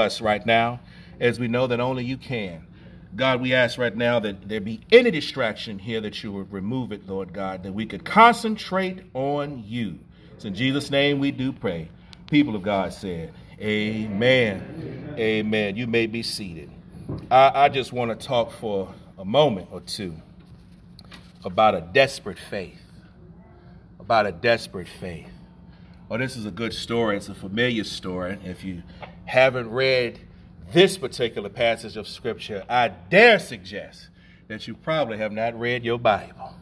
us right now as we know that only you can. God, we ask right now that there be any distraction here that you would remove it, Lord God, that we could concentrate on you. It's in Jesus' name we do pray. People of God said, Amen. Amen. Amen. You may be seated. I, I just want to talk for a moment or two about a desperate faith. About a desperate faith. Oh, this is a good story. It's a familiar story. If you haven't read this particular passage of Scripture, I dare suggest that you probably have not read your Bible.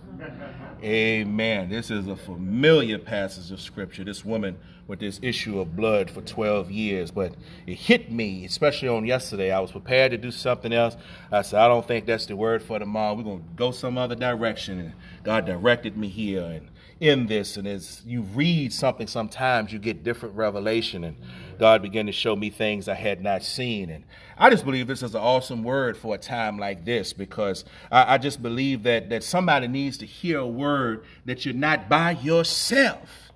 Amen. This is a familiar passage of Scripture. This woman with this issue of blood for 12 years, but it hit me, especially on yesterday. I was prepared to do something else. I said, I don't think that's the word for tomorrow. We're going to go some other direction. And God directed me here. And in this. And as you read something, sometimes you get different revelation. And God began to show me things I had not seen. And I just believe this is an awesome word for a time like this because I, I just believe that, that somebody needs to hear a word that you're not by yourself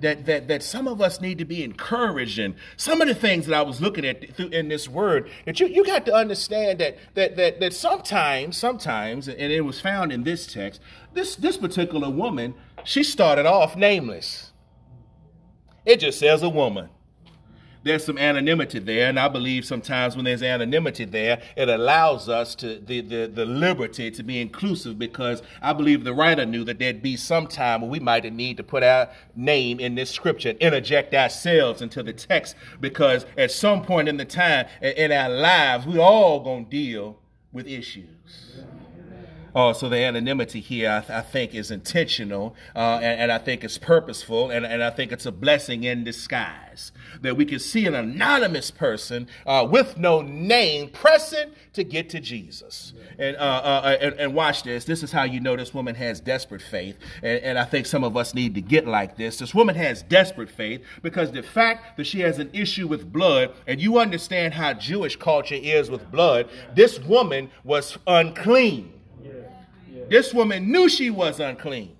that, that, that some of us need to be encouraged and some of the things that I was looking at in this word that you, you got to understand that, that, that, that sometimes, sometimes, and it was found in this text, this, this particular woman, she started off nameless. It just says a woman there's some anonymity there, and I believe sometimes when there's anonymity there, it allows us to the, the, the liberty to be inclusive because I believe the writer knew that there'd be some time when we might need to put our name in this scripture and interject ourselves into the text because at some point in the time in our lives, we all gonna deal with issues. Oh, so the anonymity here, I, th- I think, is intentional, uh, and, and, I think it's purposeful, and, and, I think it's a blessing in disguise. That we can see an anonymous person uh, with no name pressing to get to Jesus. And, uh, uh, and, and, watch this. This is how you know this woman has desperate faith. And, and I think some of us need to get like this. This woman has desperate faith because the fact that she has an issue with blood, and you understand how Jewish culture is with blood, this woman was unclean. This woman knew she was unclean.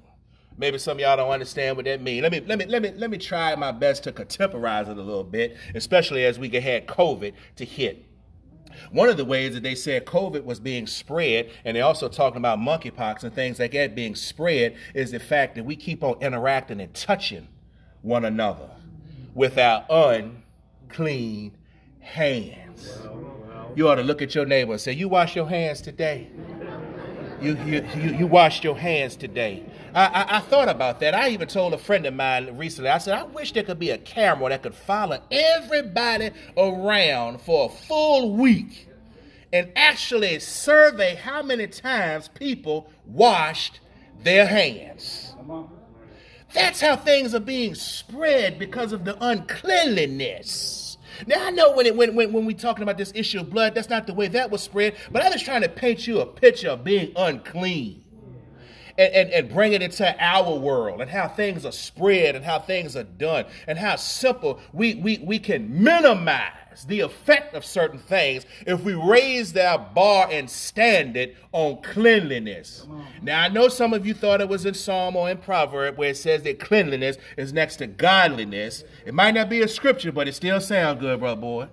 Maybe some of y'all don't understand what that means. Let me let me let me let me try my best to contemporize it a little bit, especially as we had COVID to hit. One of the ways that they said COVID was being spread, and they're also talking about monkeypox and things like that being spread, is the fact that we keep on interacting and touching one another with our unclean hands. You ought to look at your neighbor and say, You wash your hands today. You, you, you, washed your hands today. I, I, I, thought about that. I even told a friend of mine recently, I said, I wish there could be a camera that could follow everybody around for a full week and actually survey how many times people washed their hands. That's how things are being spread because of the uncleanliness. Now I know when it when when when we talking about this issue of blood, that's not the way that was spread. But I was trying to paint you a picture of being unclean. And, and, and bring it into our world and how things are spread and how things are done and how simple we, we, we can minimize the effect of certain things if we raise our bar and standard on cleanliness. Now, I know some of you thought it was in Psalm or in Proverb where it says that cleanliness is next to godliness. It might not be a scripture, but it still sounds good, brother boy.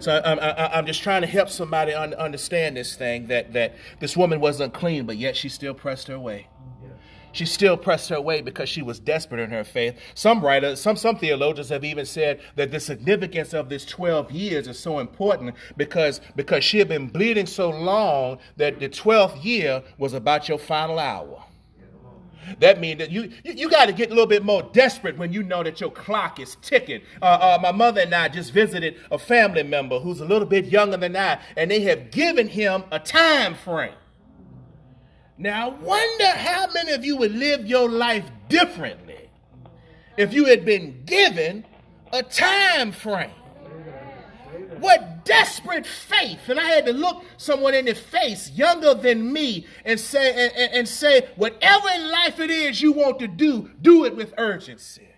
So I'm, I'm just trying to help somebody understand this thing that, that this woman was unclean, but yet she still pressed her way. She still pressed her way because she was desperate in her faith. Some writers, some, some theologians have even said that the significance of this 12 years is so important because, because she had been bleeding so long that the 12th year was about your final hour. That means that you, you, you got to get a little bit more desperate when you know that your clock is ticking. Uh, uh, my mother and I just visited a family member who's a little bit younger than I, and they have given him a time frame. Now, I wonder how many of you would live your life differently if you had been given a time frame. What desperate faith. And I had to look someone in the face younger than me and say, and, and say, whatever in life it is you want to do, do it with urgency.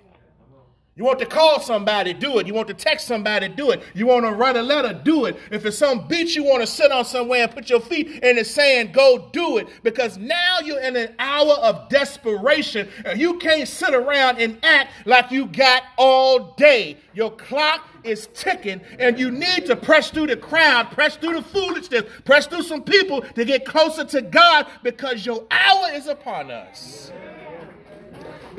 You want to call somebody, do it. You want to text somebody, do it. You want to write a letter, do it. If it's some beach you want to sit on somewhere and put your feet in the sand, go do it. Because now you're in an hour of desperation and you can't sit around and act like you got all day. Your clock is ticking, and you need to press through the crowd, press through the foolishness, press through some people to get closer to God because your hour is upon us.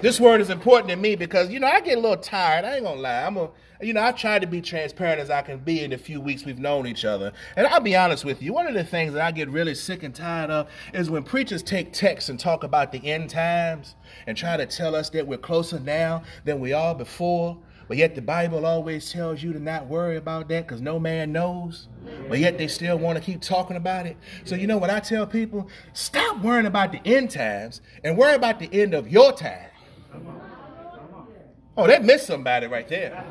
This word is important to me because, you know, I get a little tired. I ain't gonna lie. I'm a you know, I tried to be transparent as I can be in the few weeks we've known each other. And I'll be honest with you, one of the things that I get really sick and tired of is when preachers take texts and talk about the end times and try to tell us that we're closer now than we are before. But yet the Bible always tells you to not worry about that because no man knows. But yet they still want to keep talking about it. So you know what I tell people? Stop worrying about the end times and worry about the end of your time. Oh, they missed somebody right there.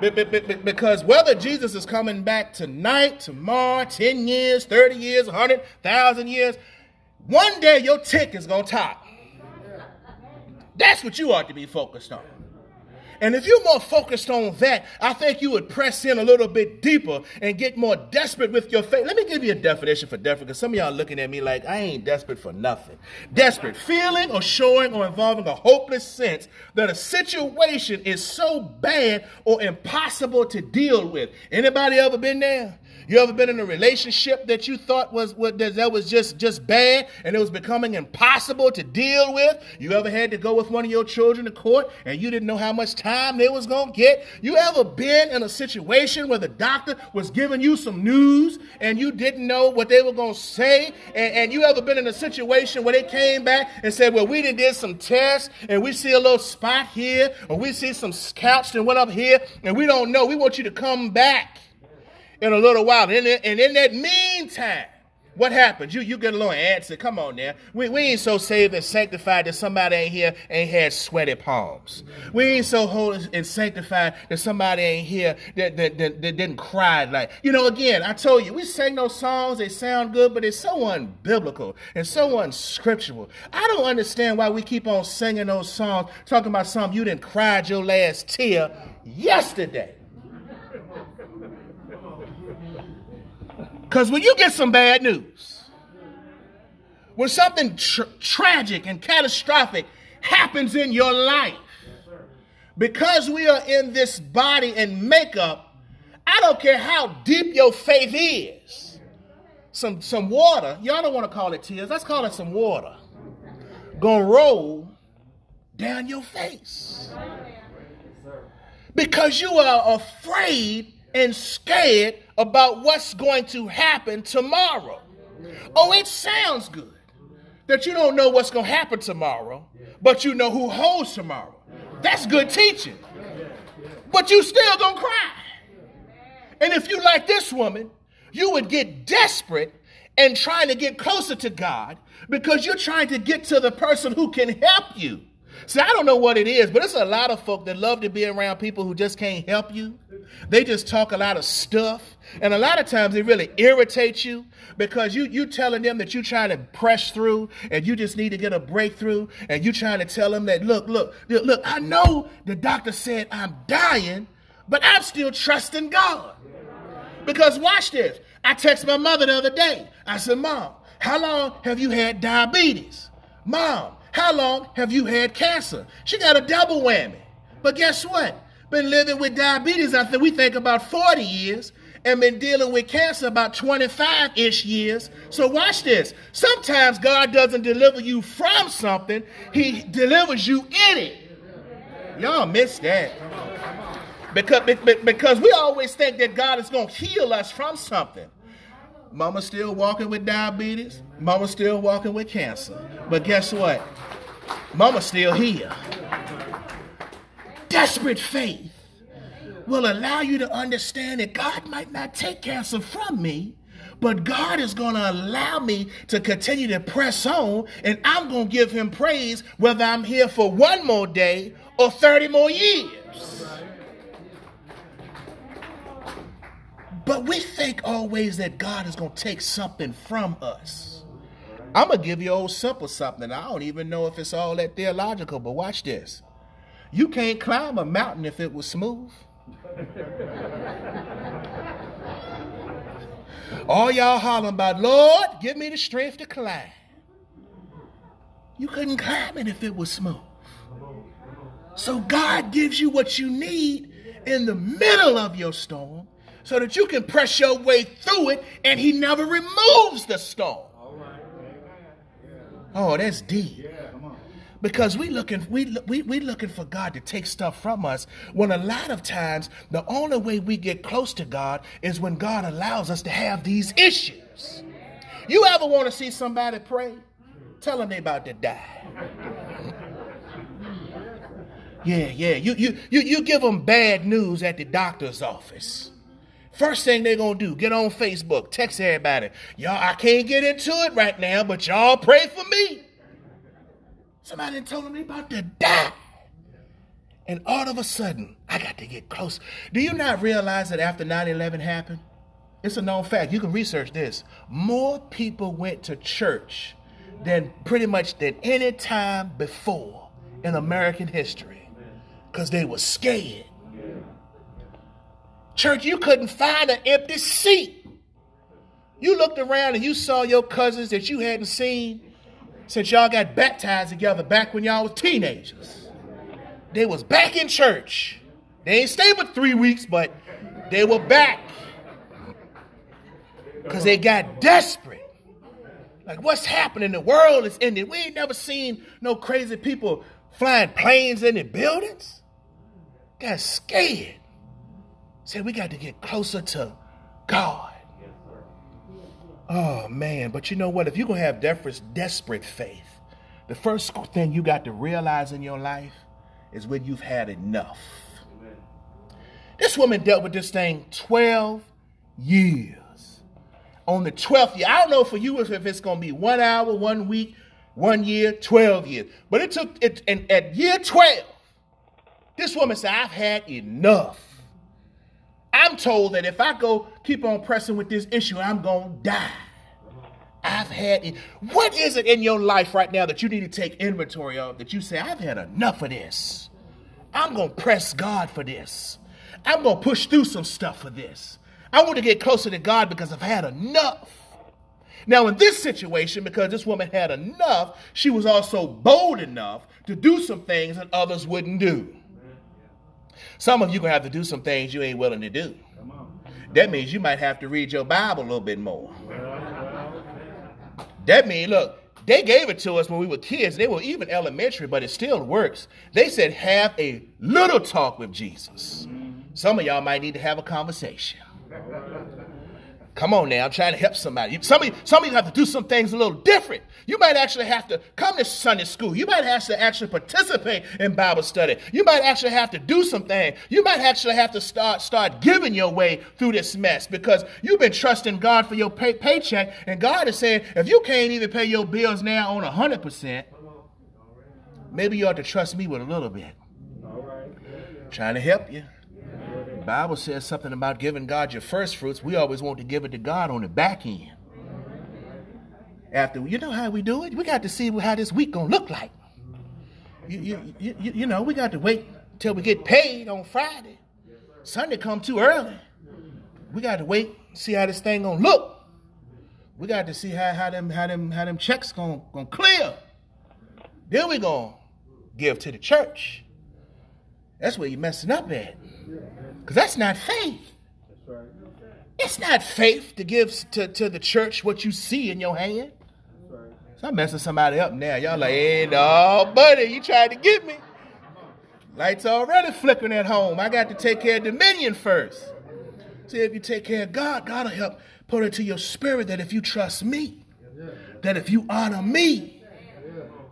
Because whether Jesus is coming back tonight, tomorrow, 10 years, 30 years, 100,000 years, one day your tick is going to top. That's what you ought to be focused on. And if you're more focused on that, I think you would press in a little bit deeper and get more desperate with your faith. Let me give you a definition for desperate because some of y'all looking at me like I ain't desperate for nothing. Desperate, feeling or showing or involving a hopeless sense that a situation is so bad or impossible to deal with. Anybody ever been there? You ever been in a relationship that you thought was that was just just bad and it was becoming impossible to deal with? You ever had to go with one of your children to court and you didn't know how much time they was gonna get? You ever been in a situation where the doctor was giving you some news and you didn't know what they were gonna say? And, and you ever been in a situation where they came back and said, "Well, we did did some tests and we see a little spot here, or we see some scalps that went up here, and we don't know. We want you to come back." In a little while. And in, and in that meantime, what happens? You you get a little answer. Come on now. We, we ain't so saved and sanctified that somebody ain't here ain't had sweaty palms. We ain't so holy and sanctified that somebody ain't here that, that, that, that didn't cry like you know, again, I told you, we sing those songs, they sound good, but it's so unbiblical and so unscriptural. I don't understand why we keep on singing those songs, talking about something you didn't cry your last tear yesterday. Because when you get some bad news, when something tra- tragic and catastrophic happens in your life, because we are in this body and makeup, I don't care how deep your faith is. Some, some water, y'all don't want to call it tears, let's call it some water, gonna roll down your face. Because you are afraid and scared about what's going to happen tomorrow. Oh, it sounds good that you don't know what's going to happen tomorrow, but you know who holds tomorrow. That's good teaching. But you still going to cry. And if you like this woman, you would get desperate and trying to get closer to God because you're trying to get to the person who can help you. See, I don't know what it is, but it's a lot of folk that love to be around people who just can't help you. They just talk a lot of stuff. And a lot of times it really irritates you because you you telling them that you're trying to press through and you just need to get a breakthrough and you trying to tell them that look, look, look, I know the doctor said I'm dying, but I'm still trusting God. Because watch this. I texted my mother the other day. I said, Mom, how long have you had diabetes? Mom, how long have you had cancer? She got a double whammy. But guess what? Been living with diabetes, I think we think about 40 years, and been dealing with cancer about 25 ish years. So watch this. Sometimes God doesn't deliver you from something, He delivers you in it. Y'all miss that. Because, because we always think that God is going to heal us from something. Mama still walking with diabetes. Mama's still walking with cancer. But guess what? Mama's still here. Desperate faith will allow you to understand that God might not take cancer from me, but God is going to allow me to continue to press on, and I'm going to give him praise whether I'm here for one more day or 30 more years. But we think always that God is going to take something from us. I'm going to give you old simple something. I don't even know if it's all that theological, but watch this. You can't climb a mountain if it was smooth. all y'all hollering about, Lord, give me the strength to climb. You couldn't climb it if it was smooth. So God gives you what you need in the middle of your storm so that you can press your way through it and he never removes the storm. Oh, that's deep. Because we looking we, we we looking for God to take stuff from us when a lot of times the only way we get close to God is when God allows us to have these issues. You ever want to see somebody pray? Tell them they about to die. Yeah, yeah. You you you you give them bad news at the doctor's office. First thing they're gonna do, get on Facebook, text everybody. Y'all, I can't get into it right now, but y'all pray for me. Somebody told me about to die. And all of a sudden, I got to get close. Do you not realize that after 9 11 happened? It's a known fact. You can research this. More people went to church than pretty much than any time before in American history because they were scared. Church, you couldn't find an empty seat. You looked around and you saw your cousins that you hadn't seen since y'all got baptized together back when y'all was teenagers. They was back in church. They ain't stayed but three weeks, but they were back. Because they got desperate. Like, what's happening? The world is ending. We ain't never seen no crazy people flying planes in the buildings. Got scared. Said we got to get closer to God. Oh man, but you know what? If you're gonna have desperate, faith, the first thing you got to realize in your life is when you've had enough. This woman dealt with this thing 12 years. On the 12th year, I don't know for you if it's gonna be one hour, one week, one year, 12 years. But it took it and at year 12, this woman said, I've had enough. I'm told that if I go keep on pressing with this issue, I'm going to die. I've had it. What is it in your life right now that you need to take inventory of that you say, I've had enough of this? I'm going to press God for this. I'm going to push through some stuff for this. I want to get closer to God because I've had enough. Now, in this situation, because this woman had enough, she was also bold enough to do some things that others wouldn't do. Some of you gonna have to do some things you ain't willing to do. That means you might have to read your Bible a little bit more. That means, look, they gave it to us when we were kids. They were even elementary, but it still works. They said, have a little talk with Jesus. Some of y'all might need to have a conversation. Come on now, I'm trying to help somebody. Some of, you, some of you have to do some things a little different. You might actually have to come to Sunday school. You might have to actually participate in Bible study. You might actually have to do some things. You might actually have to start start giving your way through this mess because you've been trusting God for your pay, paycheck, and God is saying, if you can't even pay your bills now on hundred percent, maybe you ought to trust me with a little bit. Trying to help you. Bible says something about giving God your first fruits. We always want to give it to God on the back end. After you know how we do it, we got to see how this week gonna look like. You, you, you, you know, we got to wait till we get paid on Friday. Sunday come too early. We got to wait, see how this thing gonna look. We got to see how, how them how them how them checks gonna, gonna clear. Then we gonna give to the church. That's where you're messing up at. Because that's not faith. It's not faith to give to, to the church what you see in your hand. So I'm messing somebody up now. Y'all like, hey, no, buddy, you tried to get me. Lights already flickering at home. I got to take care of Dominion first. See, if you take care of God, God will help put it to your spirit that if you trust me, that if you honor me,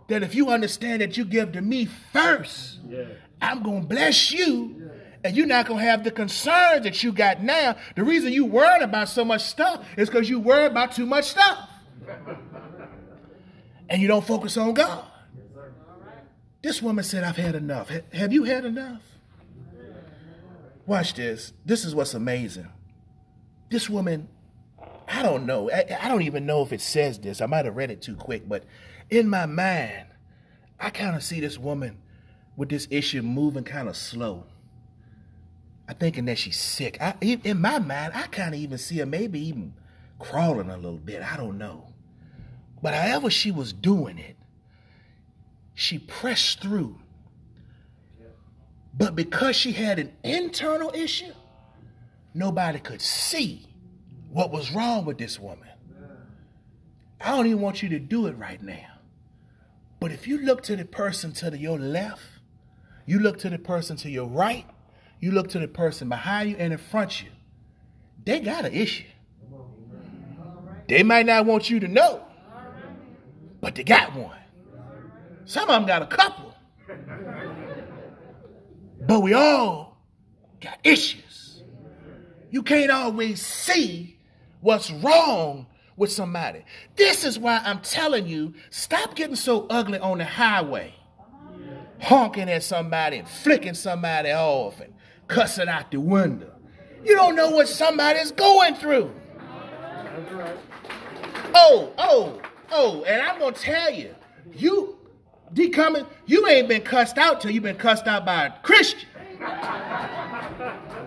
that if you understand that you give to me first, I'm going to bless you and you're not to have the concerns that you got now. The reason you worried about so much stuff is because you worry about too much stuff. and you don't focus on God. This woman said, I've had enough. Have you had enough? Watch this. This is what's amazing. This woman, I don't know. I, I don't even know if it says this. I might have read it too quick, but in my mind, I kind of see this woman with this issue moving kind of slow. I'm thinking that she's sick. I, in my mind, I kind of even see her maybe even crawling a little bit. I don't know. But however she was doing it, she pressed through But because she had an internal issue, nobody could see what was wrong with this woman. I don't even want you to do it right now. But if you look to the person to the, your left, you look to the person to your right, you look to the person behind you and in front of you, they got an issue. They might not want you to know, but they got one. Some of them got a couple. But we all got issues. You can't always see what's wrong with somebody. This is why I'm telling you stop getting so ugly on the highway, honking at somebody and flicking somebody off and cussing out the window. You don't know what somebody's going through. Oh, oh, oh, and I'm to tell you, you D coming, you ain't been cussed out till you been cussed out by a Christian.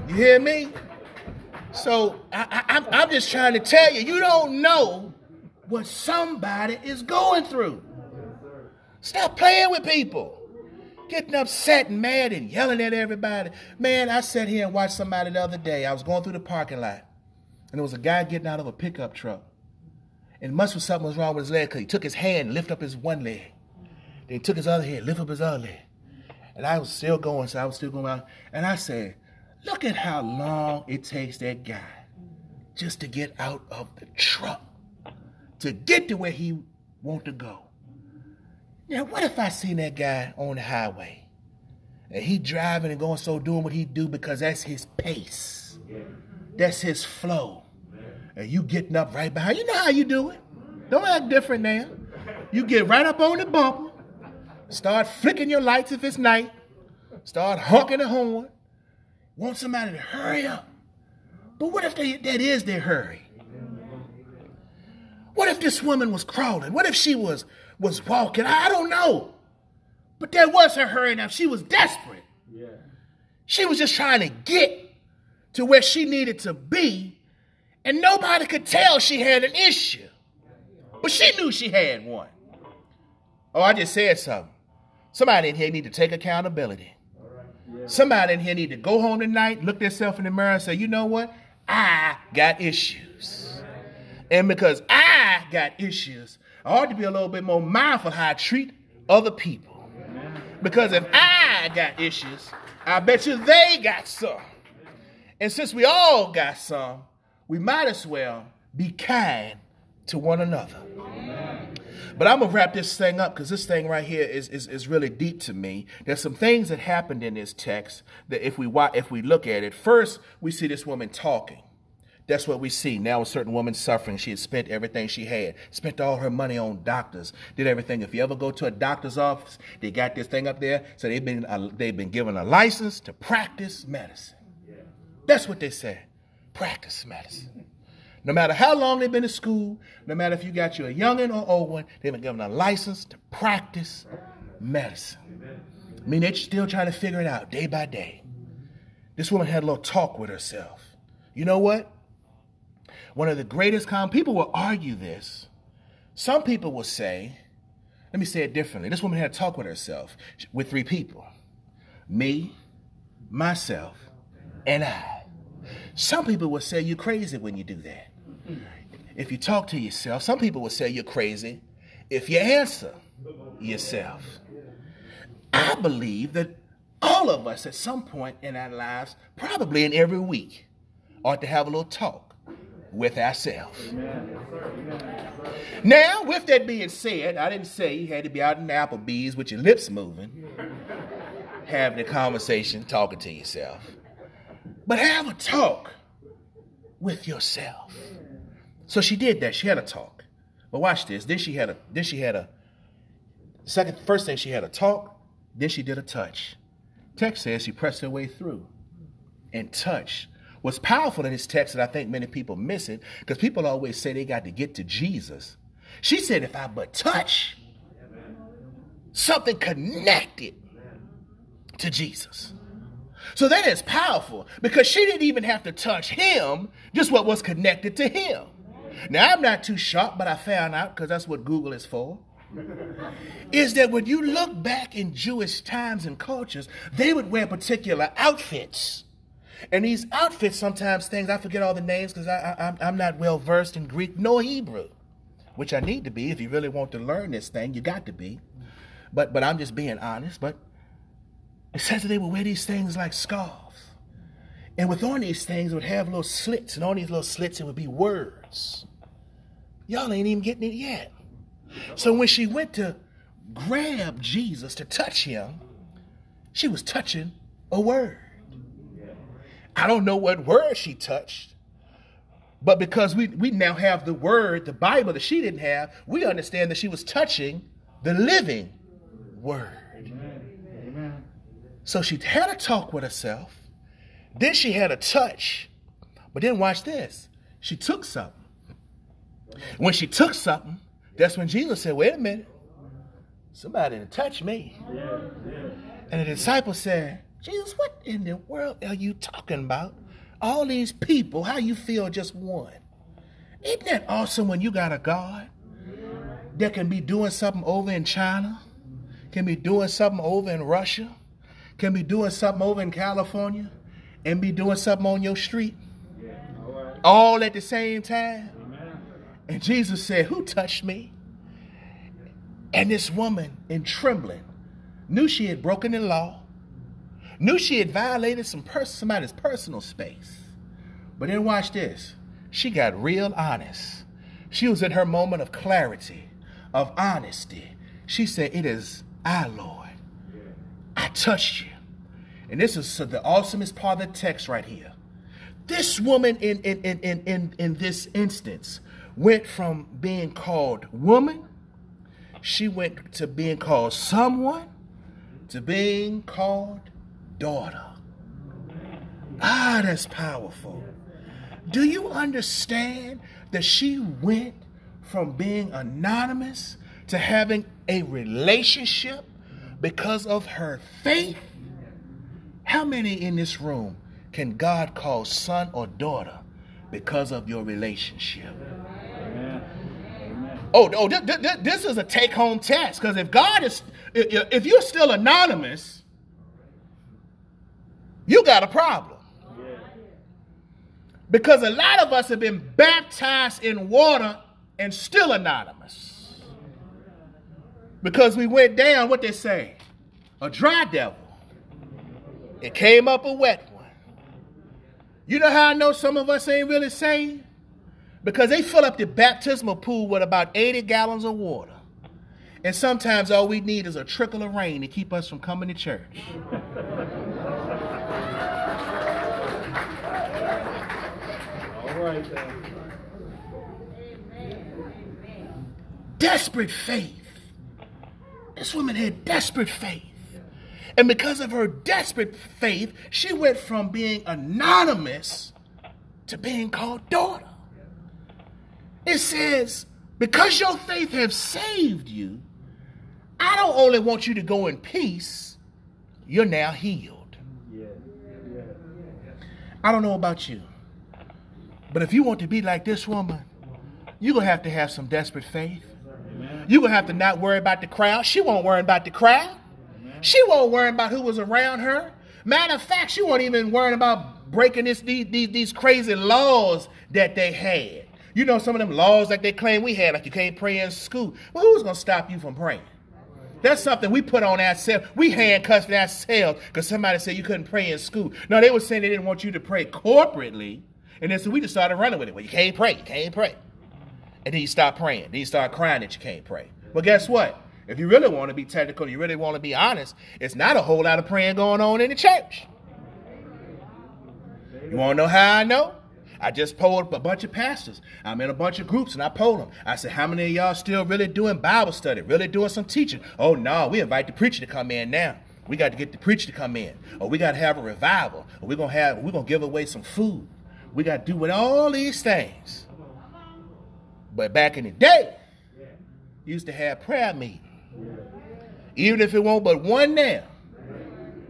You hear me? So I, I, I, am just trying to tell you, you don't know what somebody is going through. Stop playing with people. Getting upset and mad and yelling at everybody. Man, I sat here and watched somebody the other day. I was going through the parking lot, and there was a guy getting out of a pickup truck. And must was something was wrong with his leg because he took his hand, and lift up his one leg. Then he took his other hand, lift up his other leg. And I was still going, so I was still going out. And I said, look at how long it takes that guy just to get out of the truck, to get to where he want to go. Now, what if I seen that guy on the highway and he driving and going so doing what he do because that's his pace, that's his flow, and you getting up right behind. You know how you do it. Don't act different now. You get right up on the bumper, start flicking your lights if it's night, start honking the horn, want somebody to hurry up. But what if they, that is their hurry? What if this woman was crawling? What if she was was walking? I don't know. But that was her hurry now. She was desperate. Yeah. She was just trying to get to where she needed to be, and nobody could tell she had an issue. But she knew she had one. Oh, I just said something. Somebody in here need to take accountability. Somebody in here need to go home tonight, look themselves in the mirror and say, you know what? I got issues. And because I got issues, I ought to be a little bit more mindful how I treat other people. Because if I got issues, I bet you they got some. And since we all got some, we might as well be kind to one another. But I'm gonna wrap this thing up because this thing right here is, is, is really deep to me. There's some things that happened in this text that if we if we look at it, first we see this woman talking. That's what we see. Now a certain woman suffering. She had spent everything she had, spent all her money on doctors, did everything. If you ever go to a doctor's office, they got this thing up there. So they've been uh, they've been given a license to practice medicine. That's what they said. Practice medicine. No matter how long they've been in school, no matter if you got you a youngin' or old one, they've been given a license to practice medicine. I mean, they're still trying to figure it out day by day. This woman had a little talk with herself. You know what? One of the greatest common people will argue this. Some people will say, let me say it differently. This woman had a talk with herself with three people me, myself, and I. Some people will say you're crazy when you do that if you talk to yourself, some people will say you're crazy if you answer yourself. I believe that all of us at some point in our lives, probably in every week, ought to have a little talk with ourselves. Now, with that being said, I didn't say you had to be out in Applebee's with your lips moving, having a conversation, talking to yourself. But have a talk with yourself. So she did that. She had a talk. But watch this. Then she had a then she had a second first thing she had a talk, then she did a touch. Text says she pressed her way through and touched. What's powerful in this text, and I think many people miss it, because people always say they got to get to Jesus. She said, if I but touch something connected to Jesus. So that is powerful because she didn't even have to touch him, just what was connected to him. Now, I'm not too sharp, but I found out because that's what Google is for. is that when you look back in Jewish times and cultures, they would wear particular outfits. And these outfits, sometimes things, I forget all the names because I, I, I'm not well versed in Greek nor Hebrew, which I need to be. If you really want to learn this thing, you got to be. But, but I'm just being honest. But it says that they would wear these things like scarves. And with on these things, it would have little slits. And on these little slits, it would be words. Y'all ain't even getting it yet. So when she went to grab Jesus to touch him, she was touching a word. I don't know what word she touched, but because we, we now have the word, the Bible that she didn't have, we understand that she was touching the living word. Amen. So she had a talk with herself. Then she had a touch. But then watch this. She took something. When she took something, that's when Jesus said, wait a minute. Somebody to touch me. Yeah, yeah. And the disciple said, Jesus, what in the world are you talking about? All these people, how you feel just one? Isn't that awesome when you got a God that can be doing something over in China, can be doing something over in Russia, can be doing something over in California, and be doing something on your street? All at the same time? And Jesus said, Who touched me? And this woman, in trembling, knew she had broken the law, knew she had violated some pers- somebody's personal space. But then watch this. She got real honest. She was in her moment of clarity, of honesty. She said, It is I, Lord. I touched you. And this is the awesomest part of the text right here. This woman in, in, in, in, in this instance went from being called woman, she went to being called someone, to being called daughter. Ah, that's powerful. Do you understand that she went from being anonymous to having a relationship because of her faith? How many in this room can God call son or daughter because of your relationship? Oh, oh, this, is a take-home test. Because if God is, if you're still anonymous, you got a problem. Because a lot of us have been baptized in water and still anonymous. Because we went down, what they say, a dry devil. It came up a wet one. You know how I know some of us ain't really saved? because they fill up the baptismal pool with about 80 gallons of water. And sometimes all we need is a trickle of rain to keep us from coming to church. All right. Uh, desperate faith. This woman had desperate faith. And because of her desperate faith, she went from being anonymous to being called daughter. It says, because your faith has saved you, I don't only want you to go in peace, you're now healed. I don't know about you, but if you want to be like this woman, you're going to have to have some desperate faith. You're going to have to not worry about the crowd. She won't worry about the crowd. She won't worry about who was around her. Matter of fact, she won't even worry about breaking this, these, these, these crazy laws that they had. You know some of them laws like they claim we had, like you can't pray in school. Well, who's going to stop you from praying? That's something we put on ourselves. We handcuffed ourselves because somebody said you couldn't pray in school. No, they were saying they didn't want you to pray corporately. And then so we just started running with it. Well, you can't pray. You can't pray. And then you start praying. Then you start crying that you can't pray. But guess what? If you really want to be technical, you really want to be honest, it's not a whole lot of praying going on in the church. You want to know how I know? I just polled a bunch of pastors. I'm in a bunch of groups and I polled them. I said, How many of y'all still really doing Bible study, really doing some teaching? Oh, no, we invite the preacher to come in now. We got to get the preacher to come in. Or we got to have a revival. Or we're going to have, we're going to give away some food. We got to do with all these things. But back in the day, used to have prayer meeting. Even if it won't but one there.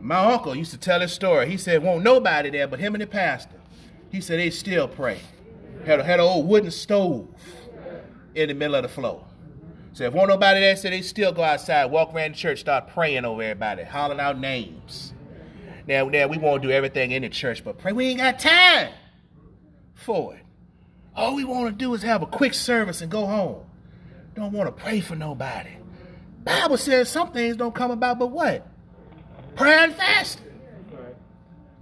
My uncle used to tell his story. He said, won't nobody there but him and the pastor. He said they still pray. Had, a, had an old wooden stove in the middle of the floor. So if won't nobody there said they still go outside, walk around the church, start praying over everybody, hollering out names. Now, now we won't do everything in the church, but pray. We ain't got time for it. All we want to do is have a quick service and go home. Don't want to pray for nobody. Bible says some things don't come about but what? Prayer and fasting.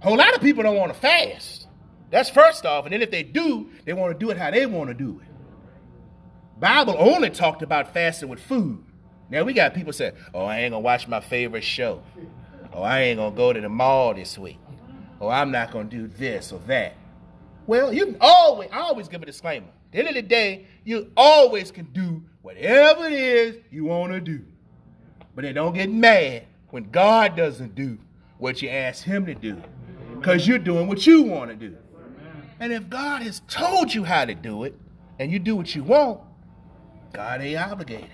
A whole lot of people don't want to fast. That's first off. And then if they do, they want to do it how they want to do it. Bible only talked about fasting with food. Now we got people say, "Oh, I ain't gonna watch my favorite show. Oh, I ain't gonna go to the mall this week. Oh, I'm not gonna do this or that." Well, you can always always give a disclaimer. At the end of the day, you always can do whatever it is you want to do. But then don't get mad when God doesn't do what you ask Him to do, because you're doing what you want to do. And if God has told you how to do it, and you do what you want, God ain't obligated.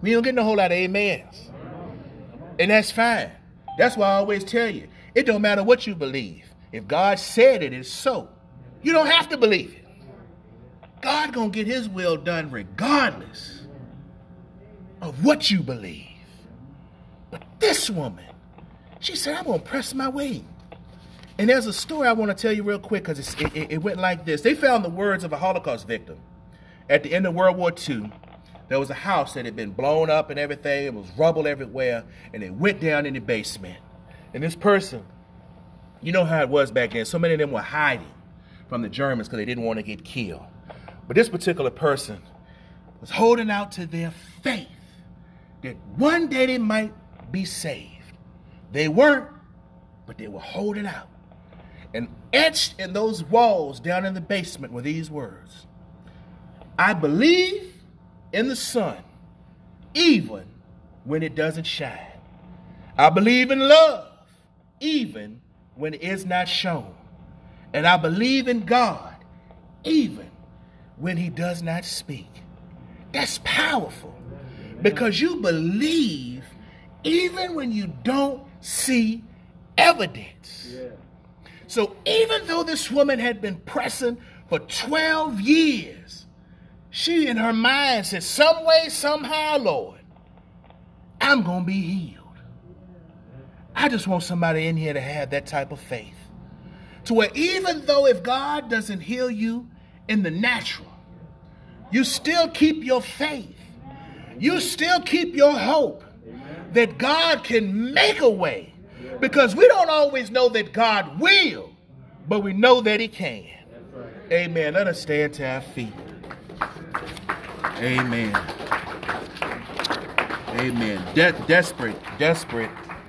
We don't get a whole lot of amens. And that's fine. That's why I always tell you, it don't matter what you believe. If God said it is so, you don't have to believe it. God gonna get his will done regardless of what you believe. But this woman, she said, I'm gonna press my way. And there's a story I want to tell you real quick because it, it, it went like this. They found the words of a Holocaust victim at the end of World War II, there was a house that had been blown up and everything. It was rubble everywhere, and it went down in the basement. And this person, you know how it was back then. So many of them were hiding from the Germans because they didn't want to get killed. But this particular person was holding out to their faith that one day they might be saved. They weren't, but they were holding out. And etched in those walls down in the basement were these words I believe in the sun, even when it doesn't shine. I believe in love, even when it is not shown. And I believe in God, even when He does not speak. That's powerful because you believe even when you don't see evidence. So even though this woman had been pressing for 12 years, she in her mind said, some way, somehow, Lord, I'm going to be healed. I just want somebody in here to have that type of faith. To where even though if God doesn't heal you in the natural, you still keep your faith. You still keep your hope that God can make a way. Because we don't always know that God will, but we know that He can. Amen. Let us stand to our feet. Amen. Amen. De- desperate, desperate